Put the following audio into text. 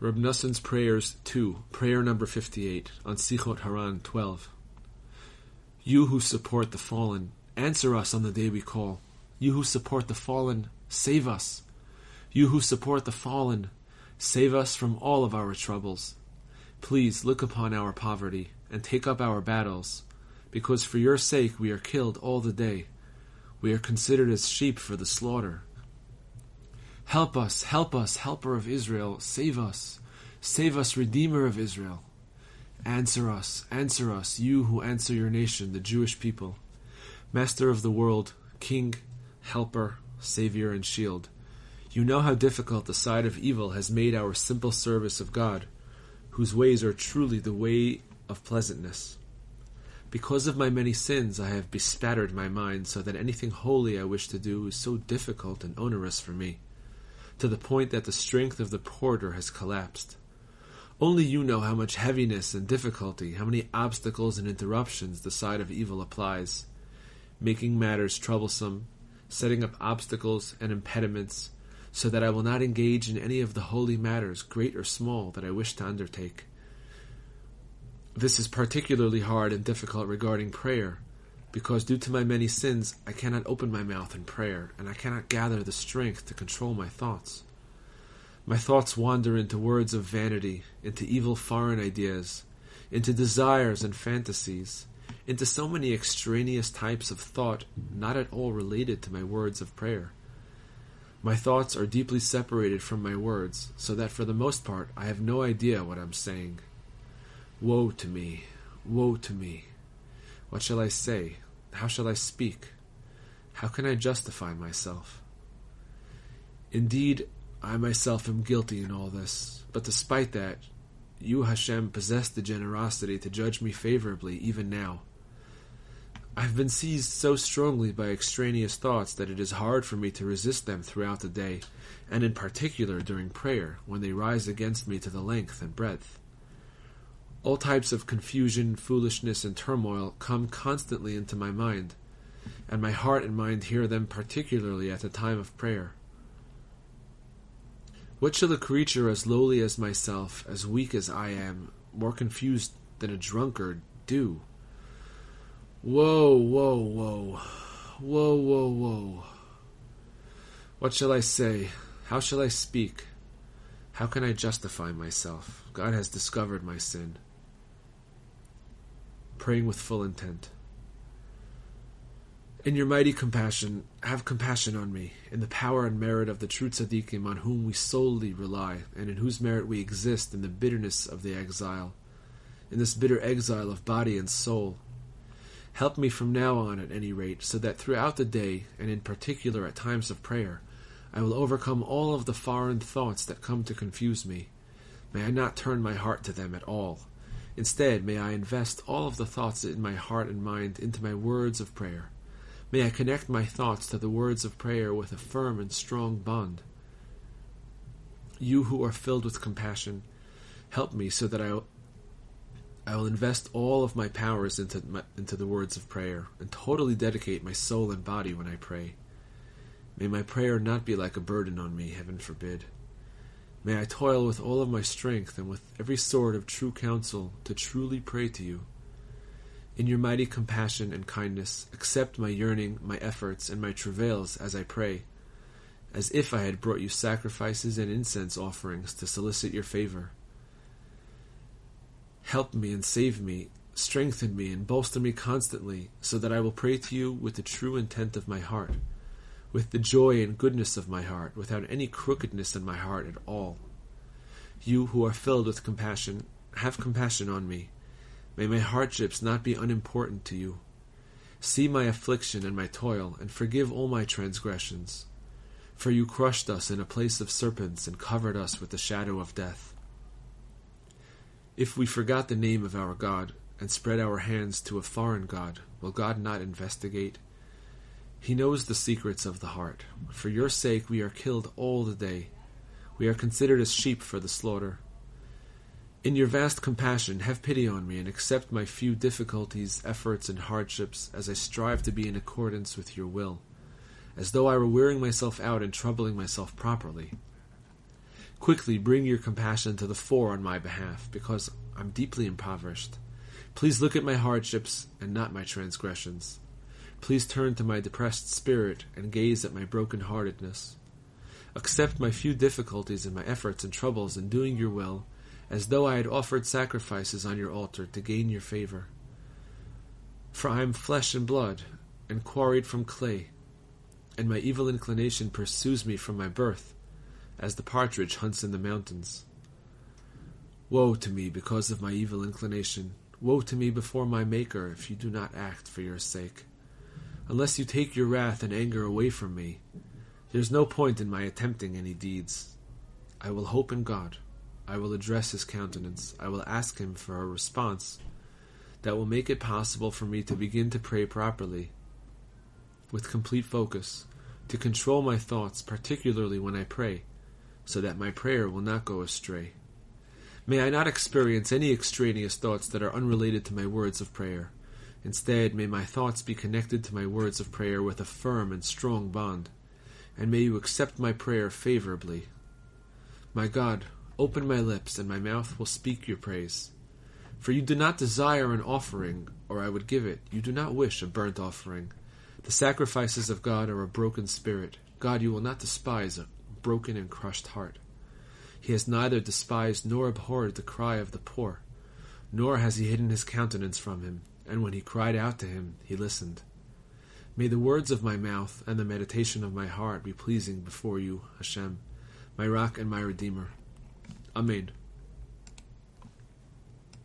Reb Noson's Prayers 2, prayer number 58, on Sichot Haran 12. You who support the fallen, answer us on the day we call. You who support the fallen, save us. You who support the fallen, save us from all of our troubles. Please look upon our poverty and take up our battles, because for your sake we are killed all the day. We are considered as sheep for the slaughter. Help us, help us, helper of Israel, save us. Save us, Redeemer of Israel. Answer us, answer us, you who answer your nation, the Jewish people. Master of the world, King, Helper, Savior, and Shield. You know how difficult the side of evil has made our simple service of God, whose ways are truly the way of pleasantness. Because of my many sins, I have bespattered my mind so that anything holy I wish to do is so difficult and onerous for me to the point that the strength of the porter has collapsed. Only you know how much heaviness and difficulty, how many obstacles and interruptions the side of evil applies, making matters troublesome, setting up obstacles and impediments, so that I will not engage in any of the holy matters, great or small, that I wish to undertake. This is particularly hard and difficult regarding prayer, because due to my many sins, I cannot open my mouth in prayer, and I cannot gather the strength to control my thoughts. My thoughts wander into words of vanity, into evil foreign ideas, into desires and fantasies, into so many extraneous types of thought not at all related to my words of prayer. My thoughts are deeply separated from my words, so that for the most part I have no idea what I'm saying. Woe to me! Woe to me! What shall I say? How shall I speak? How can I justify myself? Indeed, I myself am guilty in all this, but despite that, you, Hashem, possess the generosity to judge me favorably even now. I have been seized so strongly by extraneous thoughts that it is hard for me to resist them throughout the day, and in particular during prayer, when they rise against me to the length and breadth. All types of confusion, foolishness, and turmoil come constantly into my mind, and my heart and mind hear them particularly at the time of prayer. What shall a creature as lowly as myself, as weak as I am, more confused than a drunkard, do? Woe, woe, woe, woe, woe, woe. What shall I say? How shall I speak? How can I justify myself? God has discovered my sin praying with full intent. In your mighty compassion, have compassion on me, in the power and merit of the true tzaddikim on whom we solely rely, and in whose merit we exist in the bitterness of the exile, in this bitter exile of body and soul. Help me from now on, at any rate, so that throughout the day, and in particular at times of prayer, I will overcome all of the foreign thoughts that come to confuse me. May I not turn my heart to them at all Instead, may I invest all of the thoughts in my heart and mind into my words of prayer. May I connect my thoughts to the words of prayer with a firm and strong bond. You who are filled with compassion, help me so that I, I will invest all of my powers into, my, into the words of prayer and totally dedicate my soul and body when I pray. May my prayer not be like a burden on me, heaven forbid. May I toil with all of my strength and with every sword of true counsel to truly pray to you. In your mighty compassion and kindness, accept my yearning, my efforts, and my travails as I pray, as if I had brought you sacrifices and incense offerings to solicit your favor. Help me and save me, strengthen me and bolster me constantly, so that I will pray to you with the true intent of my heart with the joy and goodness of my heart, without any crookedness in my heart at all. You who are filled with compassion, have compassion on me. May my hardships not be unimportant to you. See my affliction and my toil, and forgive all my transgressions. For you crushed us in a place of serpents and covered us with the shadow of death. If we forgot the name of our God and spread our hands to a foreign God, will God not investigate? He knows the secrets of the heart. For your sake we are killed all the day. We are considered as sheep for the slaughter. In your vast compassion, have pity on me and accept my few difficulties, efforts, and hardships as I strive to be in accordance with your will, as though I were wearing myself out and troubling myself properly. Quickly bring your compassion to the fore on my behalf, because I'm deeply impoverished. Please look at my hardships and not my transgressions. Please turn to my depressed spirit and gaze at my broken heartedness. Accept my few difficulties and my efforts and troubles in doing your will, as though I had offered sacrifices on your altar to gain your favor. For I am flesh and blood, and quarried from clay, and my evil inclination pursues me from my birth, as the partridge hunts in the mountains. Woe to me because of my evil inclination! Woe to me before my Maker if you do not act for your sake. Unless you take your wrath and anger away from me, there is no point in my attempting any deeds. I will hope in God. I will address his countenance. I will ask him for a response that will make it possible for me to begin to pray properly, with complete focus, to control my thoughts, particularly when I pray, so that my prayer will not go astray. May I not experience any extraneous thoughts that are unrelated to my words of prayer. Instead, may my thoughts be connected to my words of prayer with a firm and strong bond, and may you accept my prayer favorably. My God, open my lips, and my mouth will speak your praise. For you do not desire an offering, or I would give it. You do not wish a burnt offering. The sacrifices of God are a broken spirit. God, you will not despise a broken and crushed heart. He has neither despised nor abhorred the cry of the poor, nor has he hidden his countenance from him, and when he cried out to him, he listened. May the words of my mouth and the meditation of my heart be pleasing before you, Hashem, my rock and my redeemer. Amen.